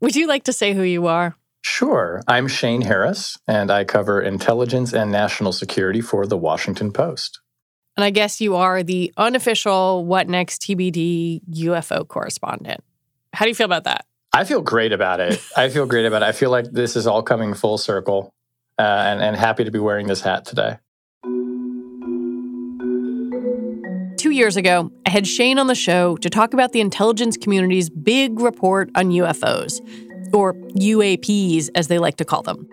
Would you like to say who you are? Sure. I'm Shane Harris, and I cover intelligence and national security for the Washington Post. And I guess you are the unofficial What Next TBD UFO correspondent. How do you feel about that? I feel great about it. I feel great about it. I feel like this is all coming full circle uh, and, and happy to be wearing this hat today. Years ago, I had Shane on the show to talk about the intelligence community's big report on UFOs, or UAPs as they like to call them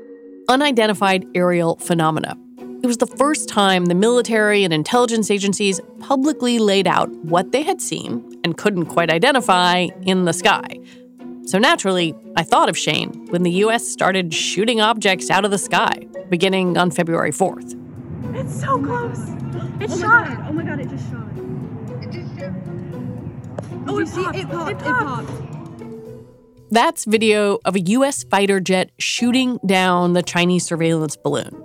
unidentified aerial phenomena. It was the first time the military and intelligence agencies publicly laid out what they had seen and couldn't quite identify in the sky. So naturally, I thought of Shane when the US started shooting objects out of the sky, beginning on February 4th. It's so close. It oh shot. My God. Oh my god, it just shot. Oh, it popped. It popped. It popped. That's video of a US fighter jet shooting down the Chinese surveillance balloon.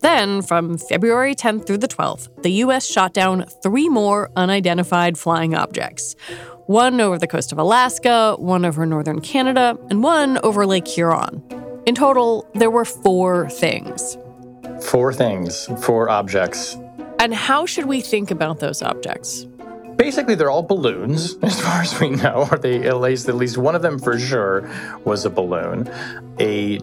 Then, from February 10th through the 12th, the US shot down three more unidentified flying objects one over the coast of Alaska, one over northern Canada, and one over Lake Huron. In total, there were four things. Four things, four objects. And how should we think about those objects? Basically, they're all balloons, as far as we know, or they at least at least one of them for sure was a balloon. A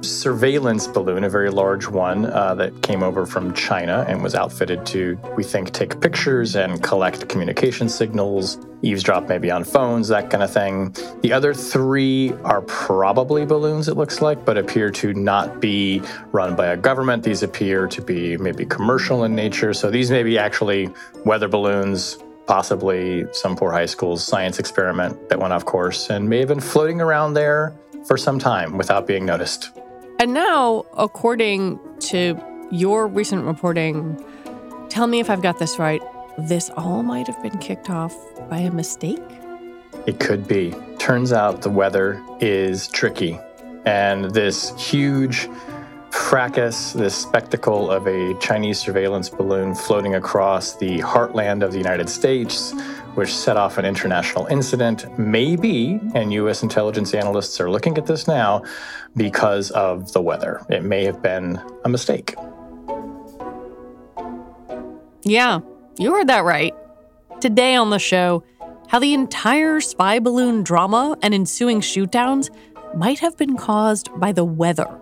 surveillance balloon, a very large one uh, that came over from China and was outfitted to, we think, take pictures and collect communication signals, eavesdrop maybe on phones, that kind of thing. The other three are probably balloons, it looks like, but appear to not be run by a government. These appear to be maybe commercial in nature. So these may be actually weather balloons. Possibly some poor high school's science experiment that went off course and may have been floating around there for some time without being noticed. And now, according to your recent reporting, tell me if I've got this right. This all might have been kicked off by a mistake? It could be. Turns out the weather is tricky. And this huge fracas, this spectacle of a Chinese surveillance balloon floating across the heartland of the United States, which set off an international incident, maybe, and US intelligence analysts are looking at this now, because of the weather. It may have been a mistake. Yeah, you heard that right. Today on the show, how the entire spy balloon drama and ensuing shootdowns might have been caused by the weather.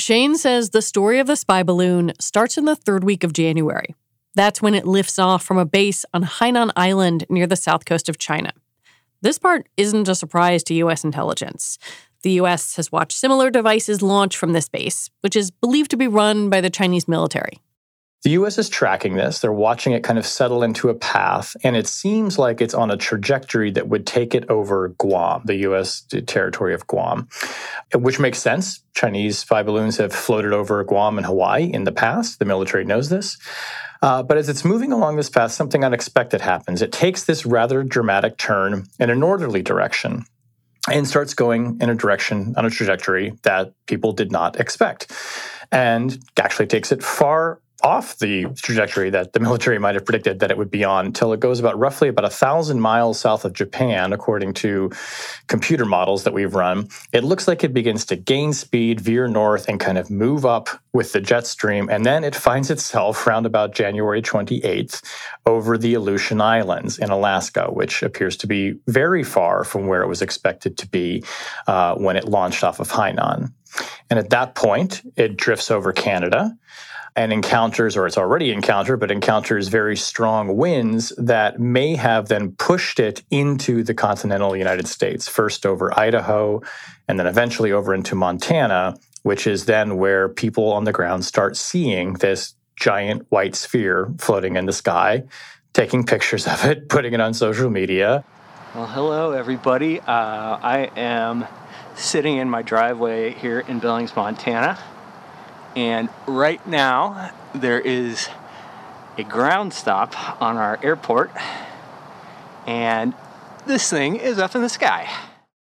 Shane says the story of the spy balloon starts in the third week of January. That's when it lifts off from a base on Hainan Island near the south coast of China. This part isn't a surprise to U.S. intelligence. The U.S. has watched similar devices launch from this base, which is believed to be run by the Chinese military. The US is tracking this. They're watching it kind of settle into a path, and it seems like it's on a trajectory that would take it over Guam, the US territory of Guam, which makes sense. Chinese spy balloons have floated over Guam and Hawaii in the past. The military knows this. Uh, but as it's moving along this path, something unexpected happens. It takes this rather dramatic turn in a northerly direction and starts going in a direction on a trajectory that people did not expect and actually takes it far off the trajectory that the military might have predicted that it would be on until it goes about roughly about a thousand miles south of Japan, according to computer models that we've run. It looks like it begins to gain speed, veer north, and kind of move up with the jet stream. And then it finds itself around about January 28th over the Aleutian Islands in Alaska, which appears to be very far from where it was expected to be uh, when it launched off of Hainan. And at that point, it drifts over Canada and encounters, or it's already encountered, but encounters very strong winds that may have then pushed it into the continental United States, first over Idaho and then eventually over into Montana, which is then where people on the ground start seeing this giant white sphere floating in the sky, taking pictures of it, putting it on social media. Well, hello, everybody. Uh, I am sitting in my driveway here in Billings, Montana. And right now, there is a ground stop on our airport, and this thing is up in the sky.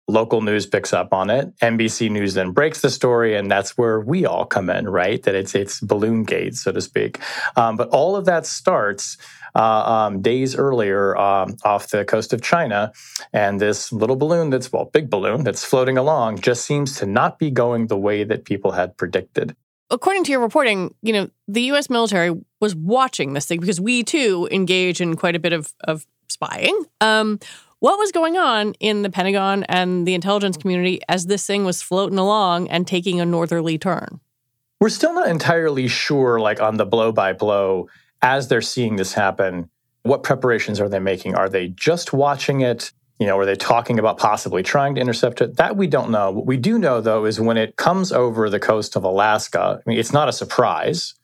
Local news picks up on it. NBC News then breaks the story, and that's where we all come in, right? That it's it's balloon gate, so to speak. Um, but all of that starts uh, um, days earlier um, off the coast of China, and this little balloon that's well, big balloon that's floating along just seems to not be going the way that people had predicted according to your reporting, you know, the US military was watching this thing because we too engage in quite a bit of, of spying. Um, what was going on in the Pentagon and the intelligence community as this thing was floating along and taking a northerly turn? We're still not entirely sure, like on the blow by blow, as they're seeing this happen, what preparations are they making? Are they just watching it? You know, were they talking about possibly trying to intercept it? That we don't know. What we do know, though, is when it comes over the coast of Alaska, I mean, it's not a surprise.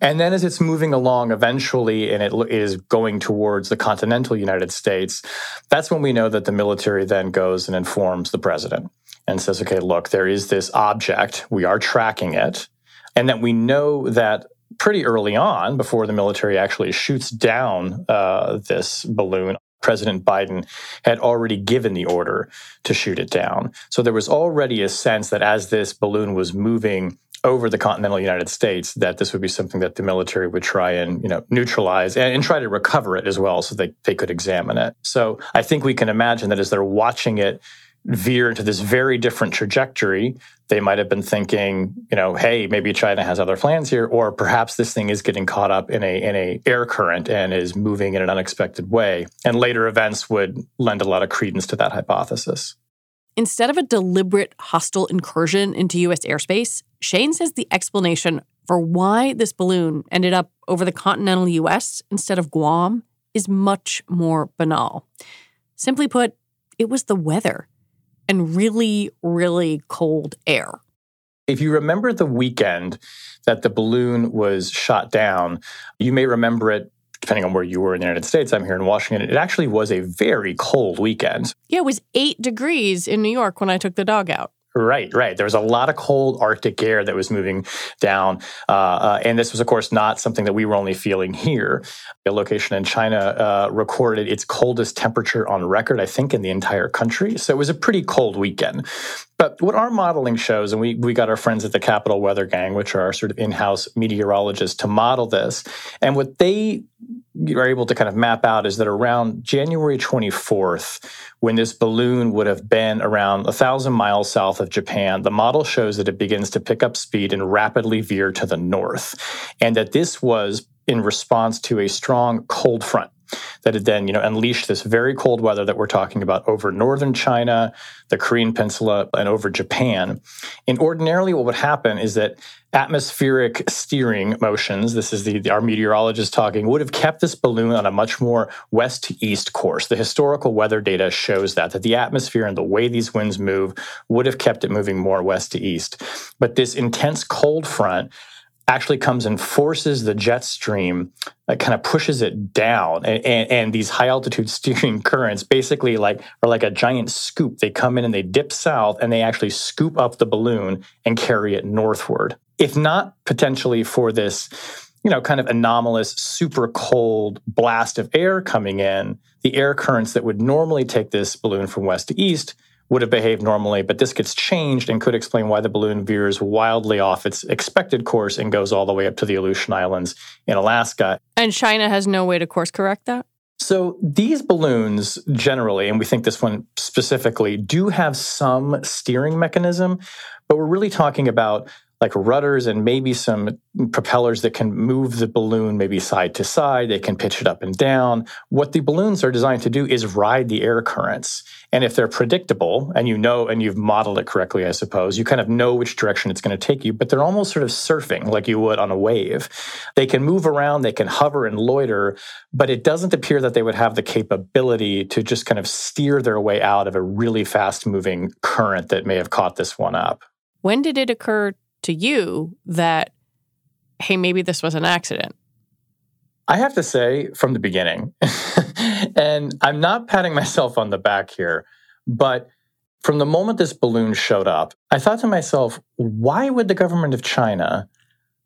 And then as it's moving along eventually and it is going towards the continental United States, that's when we know that the military then goes and informs the president and says, okay, look, there is this object, we are tracking it. And that we know that pretty early on, before the military actually shoots down uh, this balloon, President Biden had already given the order to shoot it down. So there was already a sense that as this balloon was moving over the continental United States, that this would be something that the military would try and you know neutralize and, and try to recover it as well, so they, they could examine it. So I think we can imagine that as they're watching it veer into this very different trajectory, they might have been thinking, you know, hey, maybe China has other plans here, or perhaps this thing is getting caught up in a in a air current and is moving in an unexpected way. And later events would lend a lot of credence to that hypothesis. Instead of a deliberate hostile incursion into US airspace, Shane says the explanation for why this balloon ended up over the continental US instead of Guam is much more banal. Simply put, it was the weather and really, really cold air. If you remember the weekend that the balloon was shot down, you may remember it depending on where you were in the United States. I'm here in Washington. It actually was a very cold weekend. Yeah, it was eight degrees in New York when I took the dog out. Right, right. There was a lot of cold Arctic air that was moving down. Uh, uh, and this was, of course, not something that we were only feeling here. A location in China uh, recorded its coldest temperature on record, I think, in the entire country. So it was a pretty cold weekend. What our modeling shows, and we, we got our friends at the Capital Weather Gang, which are our sort of in house meteorologists, to model this. And what they are able to kind of map out is that around January 24th, when this balloon would have been around a thousand miles south of Japan, the model shows that it begins to pick up speed and rapidly veer to the north. And that this was in response to a strong cold front that had then, you know, unleashed this very cold weather that we're talking about over northern China, the Korean Peninsula, and over Japan. And ordinarily, what would happen is that atmospheric steering motions, this is the, our meteorologist talking, would have kept this balloon on a much more west to east course. The historical weather data shows that, that the atmosphere and the way these winds move would have kept it moving more west to east. But this intense cold front actually comes and forces the jet stream that kind of pushes it down and, and, and, these high altitude steering currents basically like are like a giant scoop. They come in and they dip south and they actually scoop up the balloon and carry it northward. If not potentially for this you know kind of anomalous super cold blast of air coming in the air currents that would normally take this balloon from west to east would have behaved normally, but this gets changed and could explain why the balloon veers wildly off its expected course and goes all the way up to the Aleutian Islands in Alaska. And China has no way to course correct that? So these balloons generally, and we think this one specifically, do have some steering mechanism, but we're really talking about like rudders and maybe some propellers that can move the balloon maybe side to side. They can pitch it up and down. What the balloons are designed to do is ride the air currents. And if they're predictable and you know and you've modeled it correctly, I suppose, you kind of know which direction it's going to take you, but they're almost sort of surfing like you would on a wave. They can move around, they can hover and loiter, but it doesn't appear that they would have the capability to just kind of steer their way out of a really fast moving current that may have caught this one up. When did it occur to you that, hey, maybe this was an accident? I have to say from the beginning, and I'm not patting myself on the back here, but from the moment this balloon showed up, I thought to myself, why would the government of China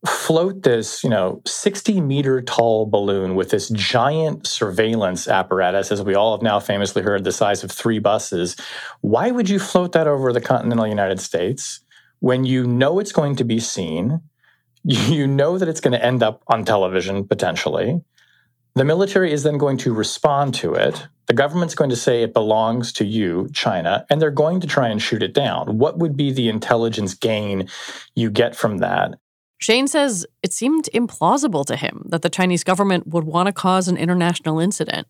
float this, you know, 60 meter tall balloon with this giant surveillance apparatus, as we all have now famously heard, the size of three buses? Why would you float that over the continental United States? When you know it's going to be seen, you know that it's going to end up on television potentially. The military is then going to respond to it. The government's going to say it belongs to you, China, and they're going to try and shoot it down. What would be the intelligence gain you get from that? Shane says it seemed implausible to him that the Chinese government would want to cause an international incident,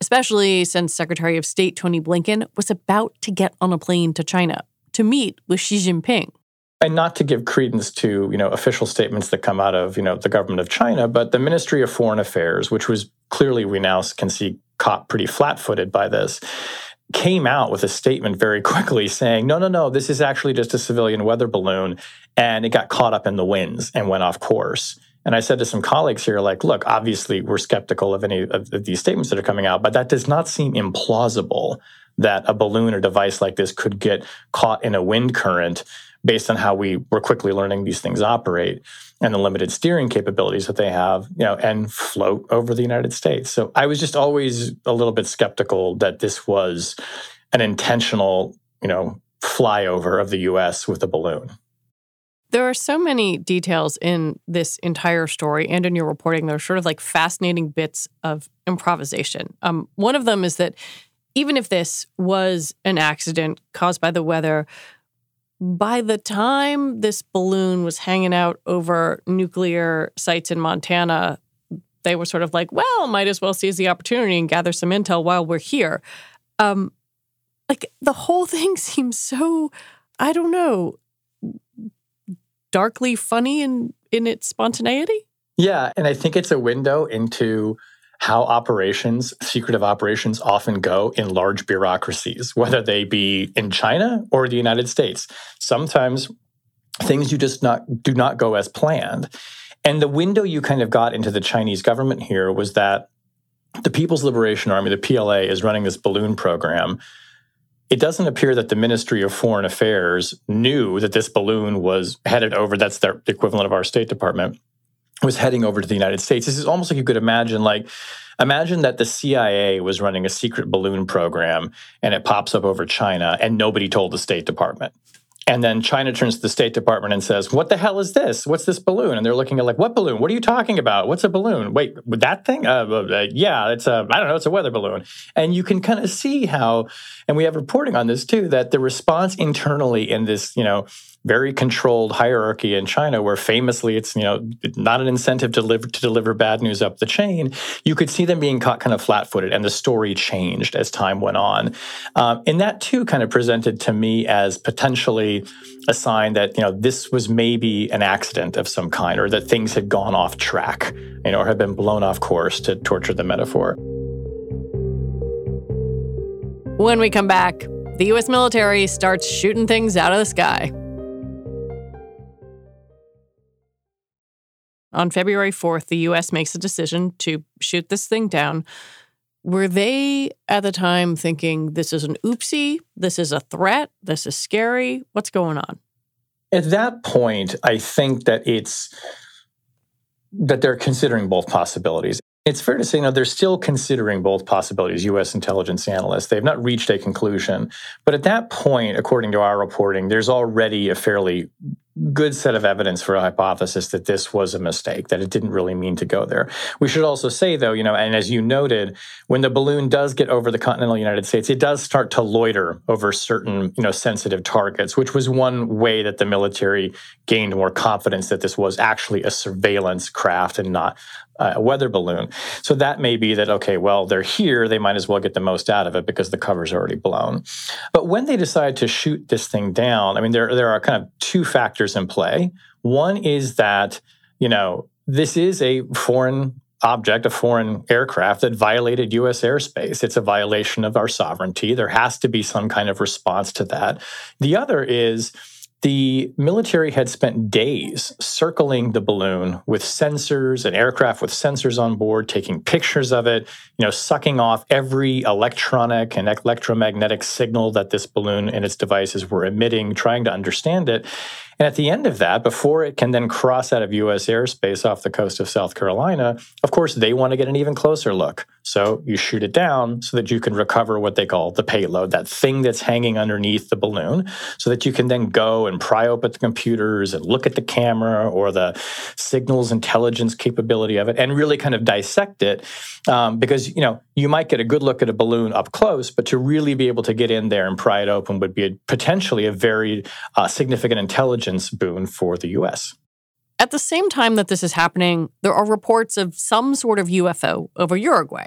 especially since Secretary of State Tony Blinken was about to get on a plane to China to meet with Xi Jinping and not to give credence to you know official statements that come out of you know the government of China, but the Ministry of Foreign Affairs, which was clearly we now can see caught pretty flat-footed by this, came out with a statement very quickly saying, no, no, no, this is actually just a civilian weather balloon, and it got caught up in the winds and went off course. And I said to some colleagues here, like, look, obviously we're skeptical of any of these statements that are coming out, but that does not seem implausible that a balloon or device like this could get caught in a wind current based on how we were quickly learning these things operate and the limited steering capabilities that they have, you know, and float over the United States. So I was just always a little bit skeptical that this was an intentional, you know, flyover of the US with a balloon. There are so many details in this entire story and in your reporting. There are sort of like fascinating bits of improvisation. Um, one of them is that even if this was an accident caused by the weather, by the time this balloon was hanging out over nuclear sites in Montana, they were sort of like, well, might as well seize the opportunity and gather some intel while we're here. Um, like the whole thing seems so, I don't know, darkly funny in in its spontaneity. Yeah, and I think it's a window into how operations, secretive operations, often go in large bureaucracies, whether they be in China or the United States. Sometimes things you just not do not go as planned. And the window you kind of got into the Chinese government here was that the People's Liberation Army, the PLA, is running this balloon program. It doesn't appear that the Ministry of Foreign Affairs knew that this balloon was headed over. That's the equivalent of our State Department was heading over to the United States. This is almost like you could imagine, like, imagine that the CIA was running a secret balloon program and it pops up over China and nobody told the State Department. And then China turns to the State Department and says, What the hell is this? What's this balloon? And they're looking at, like, what balloon? What are you talking about? What's a balloon? Wait, that thing? Uh, uh, uh, yeah, it's a, I don't know, it's a weather balloon. And you can kind of see how, and we have reporting on this too, that the response internally in this, you know, very controlled hierarchy in China, where famously it's you know not an incentive to deliver to deliver bad news up the chain. You could see them being caught kind of flat-footed, and the story changed as time went on. Um, and that too kind of presented to me as potentially a sign that you know this was maybe an accident of some kind, or that things had gone off track, you know, or had been blown off course to torture the metaphor. When we come back, the US military starts shooting things out of the sky. On February 4th, the US makes a decision to shoot this thing down. Were they at the time thinking this is an oopsie, this is a threat, this is scary? What's going on? At that point, I think that it's that they're considering both possibilities. it's fair to say, you know, they're still considering both possibilities, U.S. intelligence analysts. They've not reached a conclusion. But at that point, according to our reporting, there's already a fairly good set of evidence for a hypothesis that this was a mistake, that it didn't really mean to go there. We should also say, though, you know, and as you noted, when the balloon does get over the continental United States, it does start to loiter over certain, you know, sensitive targets, which was one way that the military gained more confidence that this was actually a surveillance craft and not Uh, a weather balloon. So that may be that, okay, well, they're here, they might as well get the most out of it because the cover's already blown. But when they decide to shoot this thing down, I mean, there, there are kind of two factors in play. One is that, you know, this is a foreign object, a foreign aircraft that violated US airspace. It's a violation of our sovereignty. There has to be some kind of response to that. The other is, the military had spent days circling the balloon with sensors, an aircraft with sensors on board, taking pictures of it, you know, sucking off every electronic and electromagnetic signal that this balloon and its devices were emitting, trying to understand it. And at the end of that, before it can then cross out of US airspace off the coast of South Carolina, of course, they want to get an even closer look. So you shoot it down so that you can recover what they call the payload, that thing that's hanging underneath the balloon, so that you can then go and pry open the computers and look at the camera or the signals intelligence capability of it and really kind of dissect it. Um, because, you know, you might get a good look at a balloon up close, but to really be able to get in there and pry it open would be a, potentially a very uh, significant intelligence intelligence boon for the US. At the same time that this is happening, there are reports of some sort of UFO over Uruguay.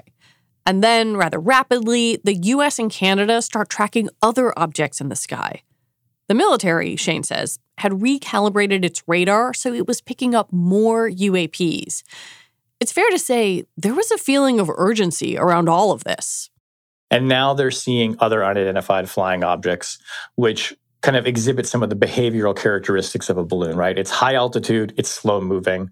And then, rather rapidly, the US and Canada start tracking other objects in the sky. The military, Shane says, had recalibrated its radar so it was picking up more UAPs. It's fair to say there was a feeling of urgency around all of this. And now they're seeing other unidentified flying objects, which kind of exhibit some of the behavioral characteristics of a balloon, right? It's high altitude, it's slow moving.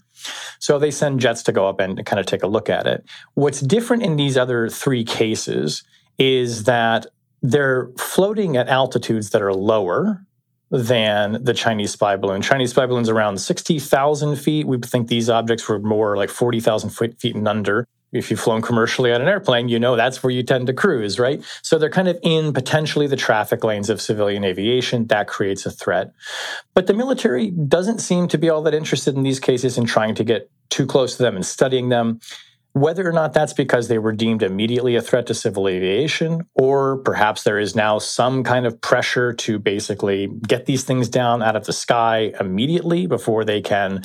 So they send jets to go up and kind of take a look at it. What's different in these other three cases is that they're floating at altitudes that are lower than the Chinese spy balloon. Chinese spy balloon's around 60,000 feet. We think these objects were more like 40,000 feet and under if you've flown commercially on an airplane, you know that's where you tend to cruise, right? So they're kind of in potentially the traffic lanes of civilian aviation. That creates a threat. But the military doesn't seem to be all that interested in these cases in trying to get too close to them and studying them. Whether or not that's because they were deemed immediately a threat to civil aviation, or perhaps there is now some kind of pressure to basically get these things down out of the sky immediately before they can,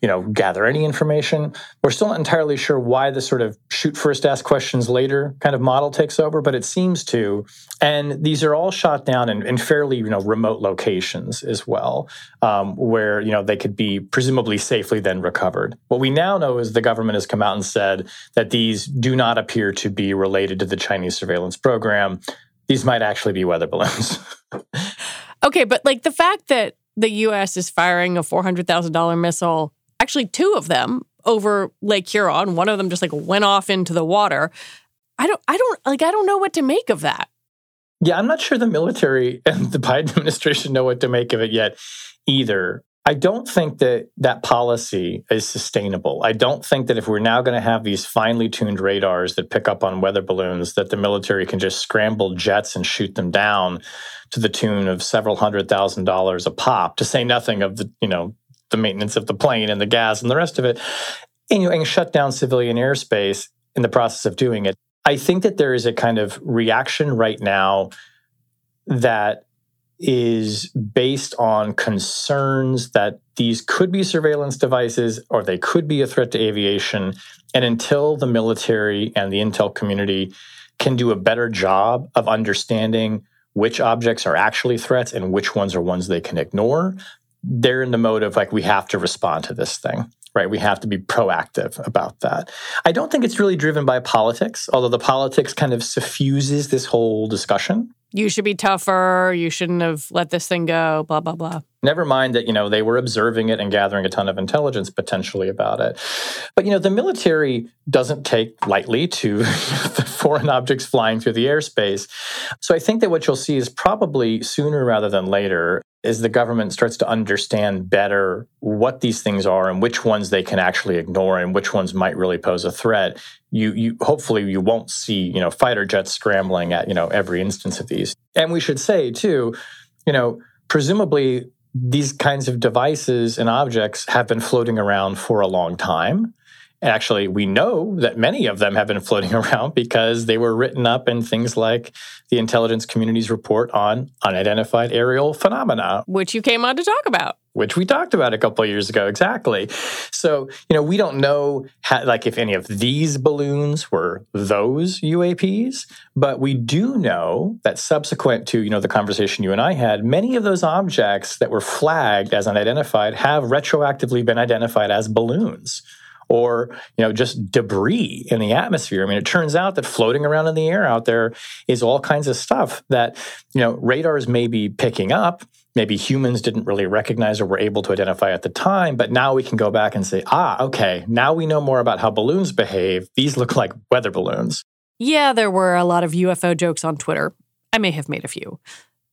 you know, gather any information. We're still not entirely sure why the sort of shoot first, ask questions later kind of model takes over, but it seems to. And these are all shot down in, in fairly, you know, remote locations as well, um, where you know they could be presumably safely then recovered. What we now know is the government has come out and said that these do not appear to be related to the Chinese surveillance program. These might actually be weather balloons. okay, but like the fact that the US is firing a $400,000 missile, actually two of them over Lake Huron, one of them just like went off into the water. I don't I don't like I don't know what to make of that. Yeah, I'm not sure the military and the Biden administration know what to make of it yet either. I don't think that that policy is sustainable. I don't think that if we're now going to have these finely tuned radars that pick up on weather balloons, that the military can just scramble jets and shoot them down to the tune of several hundred thousand dollars a pop, to say nothing of the, you know, the maintenance of the plane and the gas and the rest of it, and, you know, shut down civilian airspace in the process of doing it. I think that there is a kind of reaction right now that is based on concerns that these could be surveillance devices or they could be a threat to aviation. And until the military and the intel community can do a better job of understanding which objects are actually threats and which ones are ones they can ignore, they're in the mode of like, we have to respond to this thing right? We have to be proactive about that. I don't think it's really driven by politics, although the politics kind of suffuses this whole discussion you should be tougher. You shouldn't have let this thing go, blah, blah, blah. Never mind that, you know, they were observing it and gathering a ton of intelligence potentially about it. But, you know, the military doesn't take lightly to foreign objects flying through the airspace. So I think that what you'll see is probably sooner rather than later as the government starts to understand better what these things are and which ones they can actually ignore and which ones might really pose a threat, you you hopefully you won't see, you know, fighter jets scrambling at, you know, every instance of these. And we should say too, you know, presumably these kinds of devices and objects have been floating around for a long time. And actually, we know that many of them have been floating around because they were written up in things like the intelligence community's report on unidentified aerial phenomena, which you came on to talk about. Which we talked about a couple years ago, exactly. So, you know, we don't know how, like if any of these balloons were those UAPs, but we do know that subsequent to, you know, the conversation you and I had, many of those objects that were flagged as unidentified have retroactively been identified as balloons or you know just debris in the atmosphere i mean it turns out that floating around in the air out there is all kinds of stuff that you know radars may be picking up maybe humans didn't really recognize or were able to identify at the time but now we can go back and say ah okay now we know more about how balloons behave. These look like weather balloons. Yeah there were a lot of ufo jokes on twitter. I may have made a few.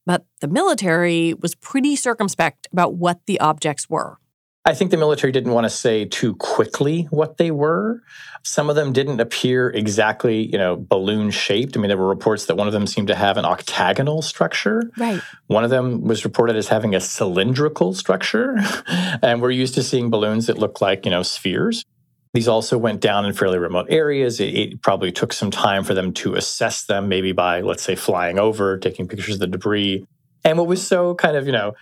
But the military was pretty circumspect about what the objects were I think the military didn't want to say too quickly what they were. Some of them didn't appear exactly, you know, balloon shaped. I mean, there were reports that one of them seemed to have an octagonal structure. Right. One of them was reported as having a cylindrical structure. and we're used to seeing balloons that look like, you know, spheres. These also went down in fairly remote areas. It, it, probably took some time for them to assess them, maybe by, let's say, flying over, taking pictures of the debris. And what was so kind of, you know,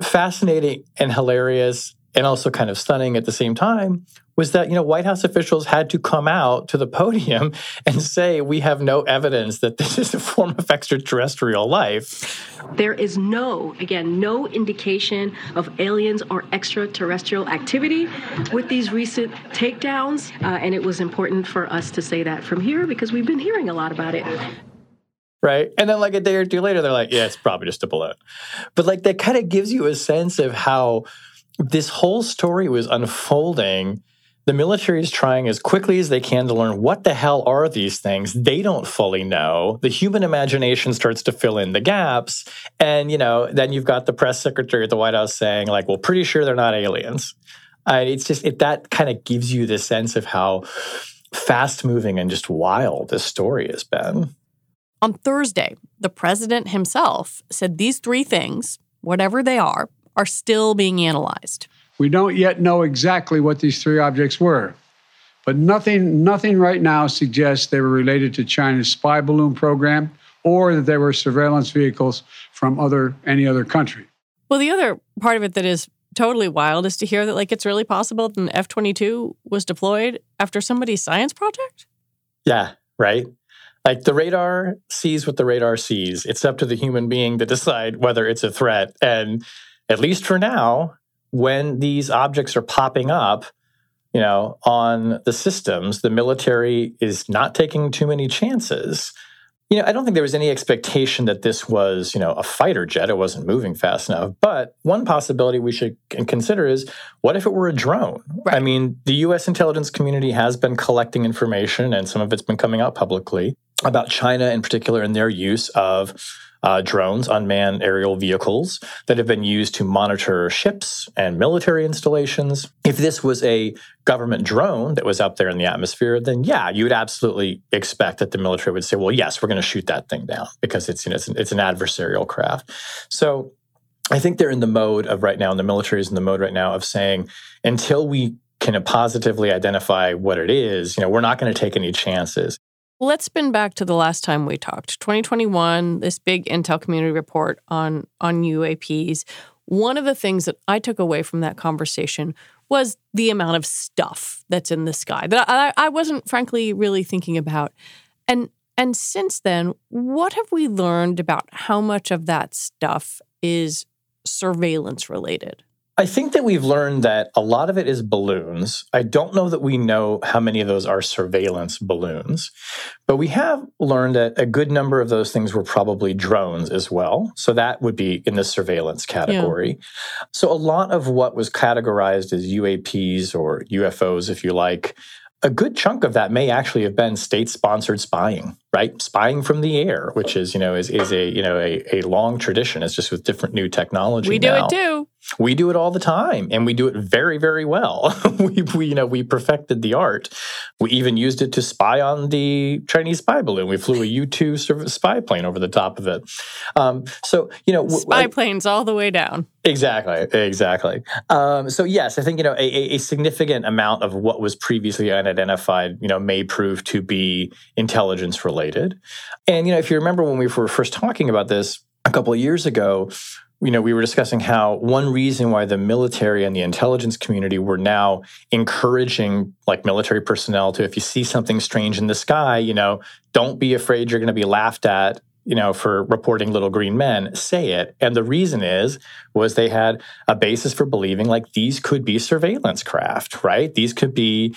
fascinating and hilarious and also kind of stunning at the same time was that you know White House officials had to come out to the podium and say we have no evidence that this is a form of extraterrestrial life. There is no, again, no indication of aliens or extraterrestrial activity with these recent takedowns, uh, and it was important for us to say that from here because we've been hearing a lot about it right? And then like a day or two later, they're like, yeah, it's probably just a balloon. But like that kind of gives you a sense of how this whole story was unfolding. The military is trying as quickly as they can to learn what the hell are these things. They don't fully know. The human imagination starts to fill in the gaps. And, you know, then you've got the press secretary at the White House saying, like, well, pretty sure they're not aliens. Uh, it's just, it, that kind of gives you the sense of how fast moving and just wild this story has been. On Thursday, the president himself said these three things, whatever they are, are still being analyzed. We don't yet know exactly what these three objects were, but nothing, nothing right now suggests they were related to China's spy balloon program or that they were surveillance vehicles from other any other country. Well, the other part of it that is totally wild is to hear that like it's really possible that an F twenty two was deployed after somebody's science project. Yeah, right. Like the radar sees what the radar sees. It's up to the human being to decide whether it's a threat. And at least for now, when these objects are popping up, you know, on the systems, the military is not taking too many chances. You know, I don't think there was any expectation that this was, you know, a fighter jet. It wasn't moving fast enough. But one possibility we should consider is what if it were a drone? Right. I mean, the US intelligence community has been collecting information and some of it's been coming out publicly about China in particular and their use of uh, drones, unmanned aerial vehicles that have been used to monitor ships and military installations. If this was a government drone that was up there in the atmosphere, then yeah, you would absolutely expect that the military would say, well, yes, we're going to shoot that thing down because it's, you know, it's, an, it's an adversarial craft. So I think they're in the mode of right now, and the military is in the mode right now of saying, until we can positively identify what it is, you know, we're not going to take any chances. Let's spin back to the last time we talked, 2021, this big Intel community report on, on UAPs. One of the things that I took away from that conversation was the amount of stuff that's in the sky that I, I wasn't, frankly, really thinking about. And and since then, what have we learned about how much of that stuff is surveillance related? I think that we've learned that a lot of it is balloons. I don't know that we know how many of those are surveillance balloons, but we have learned that a good number of those things were probably drones as well. So that would be in the surveillance category. Yeah. So a lot of what was categorized as UAPs or UFOs, if you like, a good chunk of that may actually have been state sponsored spying. right? Spying from the air, which is, you know, is, is a, you know, a, a long tradition. It's just with different new technology. We do it too. We do it all the time and we do it very, very well. we, we, you know, we perfected the art. We even used it to spy on the Chinese spy balloon. We flew a U 2 spy plane over the top of it. Um, so, you know, spy planes all the way down. Exactly, exactly. Um, so yes, I think you know a, a, significant amount of what was previously unidentified, you know, may prove to be intelligence related. And you know, if you remember when we were first talking about this a couple of years ago, you know, we were discussing how one reason why the military and the intelligence community were now encouraging like military personnel to, if you see something strange in the sky, you know, don't be afraid you're going to be laughed at you know, for reporting little green men, say it. And the reason is, was they had a basis for believing like these could be surveillance craft, right? These could be,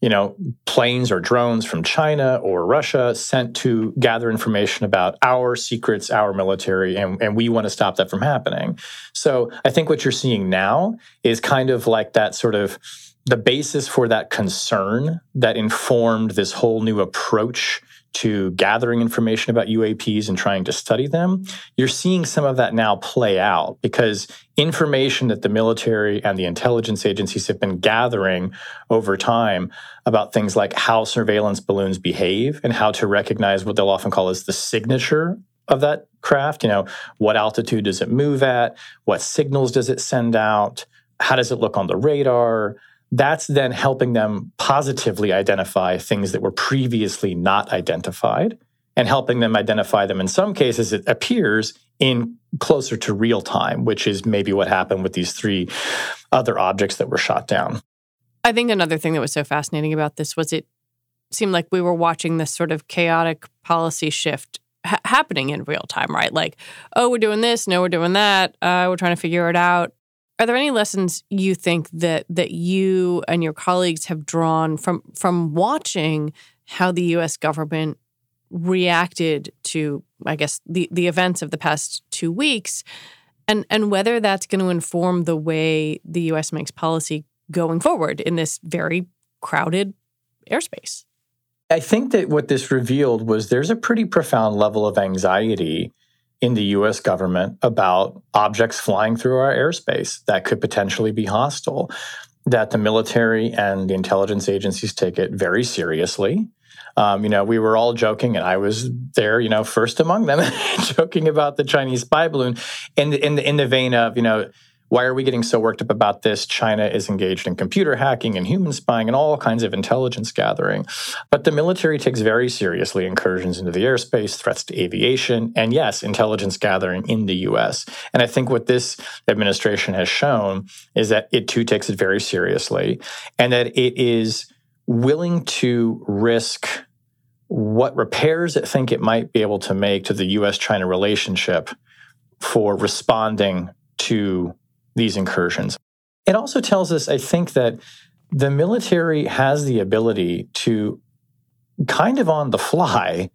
you know, planes or drones from China or Russia sent to gather information about our secrets, our military, and, and we want to stop that from happening. So I think what you're seeing now is kind of like that sort of the basis for that concern that informed this whole new approach to gathering information about UAPs and trying to study them, you're seeing some of that now play out because information that the military and the intelligence agencies have been gathering over time about things like how surveillance balloons behave and how to recognize what they'll often call as the signature of that craft. You know, what altitude does it move at? What signals does it send out? How does it look on the radar? That's then helping them positively identify things that were previously not identified and helping them identify them in some cases it appears in closer to real time which is maybe what happened with these three other objects that were shot down. I think another thing that was so fascinating about this was it seemed like we were watching this sort of chaotic policy shift ha- happening in real time right? Like oh we're doing this no we're doing that uh, we're trying to figure it out are there any lessons you think that that you and your colleagues have drawn from from watching how the US government reacted to I guess the the events of the past 2 weeks and and whether that's going to inform the way the US makes policy going forward in this very crowded airspace? I think that what this revealed was there's a pretty profound level of anxiety in the US government about objects flying through our airspace that could potentially be hostile, that the military and the intelligence agencies take it very seriously. Um, you know, we were all joking, and I was there, you know, first among them, joking about the Chinese spy balloon in the, in the, in the vein of, you know, why are we getting so worked up about this? China is engaged in computer hacking and human spying and all kinds of intelligence gathering. But the military takes very seriously incursions into the airspace, threats to aviation, and yes, intelligence gathering in the US. And I think what this administration has shown is that it too takes it very seriously and that it is willing to risk what repairs it think it might be able to make to the US China relationship for responding to these incursions. It also tells us, I think, that the military has the ability to kind of on the fly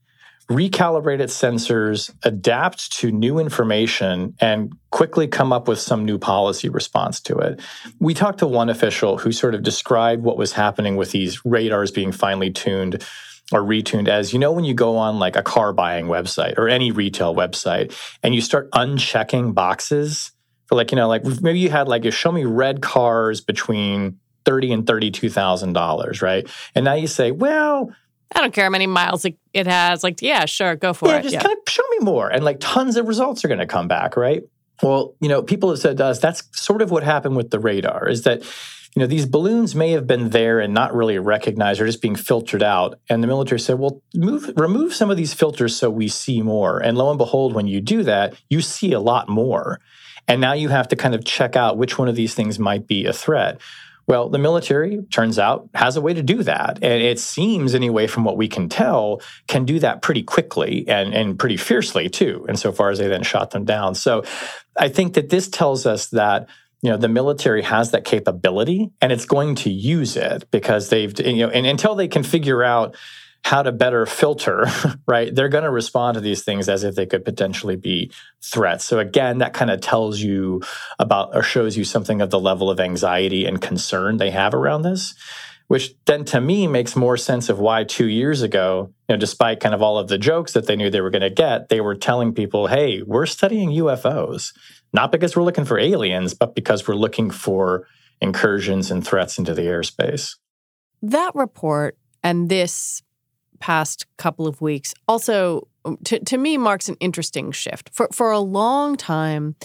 recalibrate its sensors, adapt to new information, and quickly come up with some new policy response to it. We talked to one official who sort of described what was happening with these radars being finely tuned or retuned as you know when you go on like a car buying website or any retail website and you start unchecking boxes for like you know like maybe you had like you show me red cars between thirty and thirty two thousand dollars, right? And now you say, well. I don't care how many miles it has. Like, yeah, sure, go for yeah, it. Just yeah. kind of show me more. And like tons of results are going to come back, right? Well, you know, people have said to us that's sort of what happened with the radar is that, you know, these balloons may have been there and not really recognized or just being filtered out. And the military said, well, move, remove some of these filters so we see more. And lo and behold, when you do that, you see a lot more. And now you have to kind of check out which one of these things might be a threat. Well, the military, turns out, has a way to do that. And it seems, anyway, from what we can tell, can do that pretty quickly and, and pretty fiercely, too, insofar as they then shot them down. So I think that this tells us that you know the military has that capability and it's going to use it because they've you know and until they can figure out how to better filter, right? They're going to respond to these things as if they could potentially be threats. So again, that kind of tells you about or shows you something of the level of anxiety and concern they have around this. which then to me makes more sense of why two years ago, you know, despite kind of all of the jokes that they knew they were going to get, they were telling people, hey, we're studying UFOs, not because we're looking for aliens, but because we're looking for incursions and threats into the airspace. That report and this past couple of weeks also um, to, to me marks an interesting shift. For for a long time,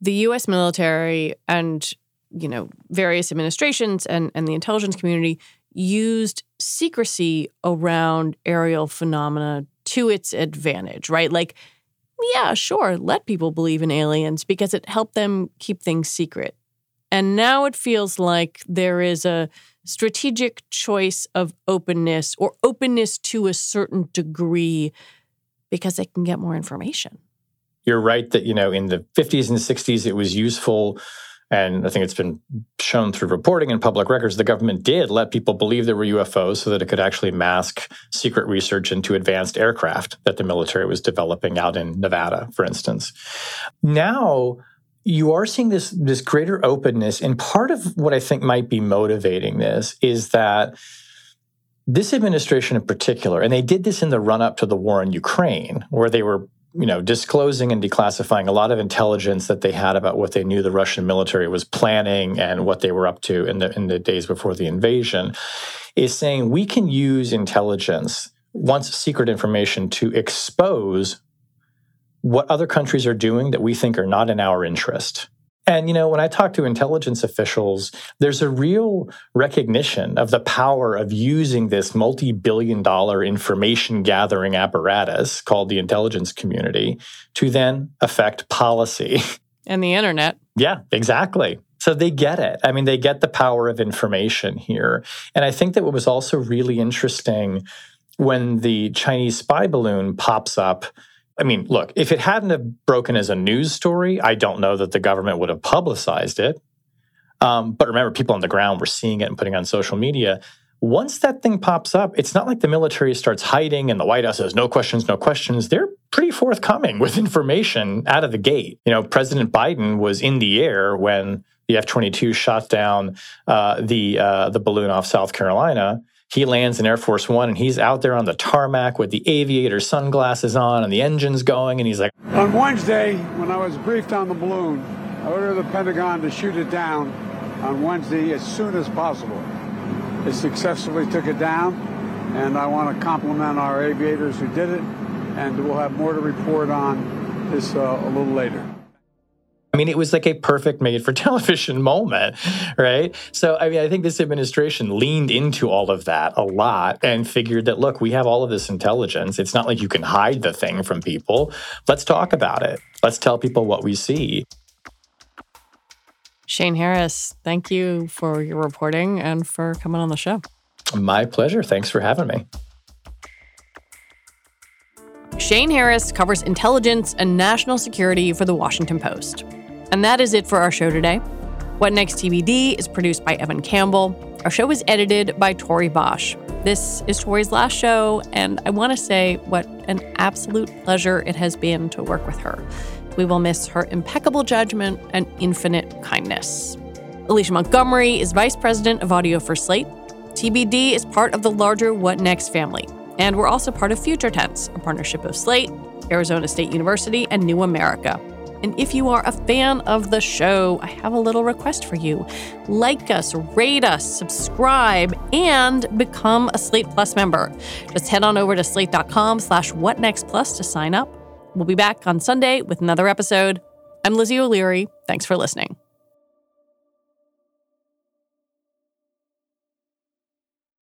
the US military and you know various administrations and, and the intelligence community used secrecy around aerial phenomena to its advantage, right? Like, yeah, sure, let people believe in aliens because it helped them keep things secret. And now it feels like there is a strategic choice of openness or openness to a certain degree because they can get more information. You're right that, you know, in the 50s and 60s, it was useful. And I think it's been shown through reporting and public records, the government did let people believe there were UFOs so that it could actually mask secret research into advanced aircraft that the military was developing out in Nevada, for instance. Now, you are seeing this this greater openness and part of what i think might be motivating this is that this administration in particular and they did this in the run up to the war in ukraine where they were you know disclosing and declassifying a lot of intelligence that they had about what they knew the russian military was planning and what they were up to in the in the days before the invasion is saying we can use intelligence once secret information to expose what other countries are doing that we think are not in our interest. And, you know, when I talk to intelligence officials, there's a real recognition of the power of using this multi billion dollar information gathering apparatus called the intelligence community to then affect policy. And the internet. Yeah, exactly. So they get it. I mean, they get the power of information here. And I think that what was also really interesting when the Chinese spy balloon pops up I mean, look, if it hadn't have broken as a news story, I don't know that the government would have publicized it. Um, but remember, people on the ground were seeing it and putting it on social media. Once that thing pops up, it's not like the military starts hiding and the White House says, no questions, no questions. They're pretty forthcoming with information out of the gate. You know, President Biden was in the air when the F 22 shot down uh, the, uh, the balloon off South Carolina he lands in Air Force One and he's out there on the tarmac with the aviator sunglasses on and the engine's going. And he's like, On Wednesday, when I was briefed on the balloon, I ordered the Pentagon to shoot it down on Wednesday as soon as possible. They successfully took it down, and I want to compliment our aviators who did it, and we'll have more to report on this uh, a little later. I mean, it was like a perfect made for television moment, right? So, I mean, I think this administration leaned into all of that a lot and figured that, look, we have all of this intelligence. It's not like you can hide the thing from people. Let's talk about it. Let's tell people what we see. Shane Harris, thank you for your reporting and for coming on the show. My pleasure. Thanks for having me. Shane Harris covers intelligence and national security for The Washington Post. And that is it for our show today. What Next TBD is produced by Evan Campbell. Our show is edited by Tori Bosch. This is Tori's last show, and I want to say what an absolute pleasure it has been to work with her. We will miss her impeccable judgment and infinite kindness. Alicia Montgomery is Vice President of Audio for Slate. TBD is part of the larger What Next family, and we're also part of Future Tense, a partnership of Slate, Arizona State University, and New America. And if you are a fan of the show, I have a little request for you. Like us, rate us, subscribe, and become a Slate Plus member. Just head on over to slate.com slash whatnextplus to sign up. We'll be back on Sunday with another episode. I'm Lizzie O'Leary. Thanks for listening.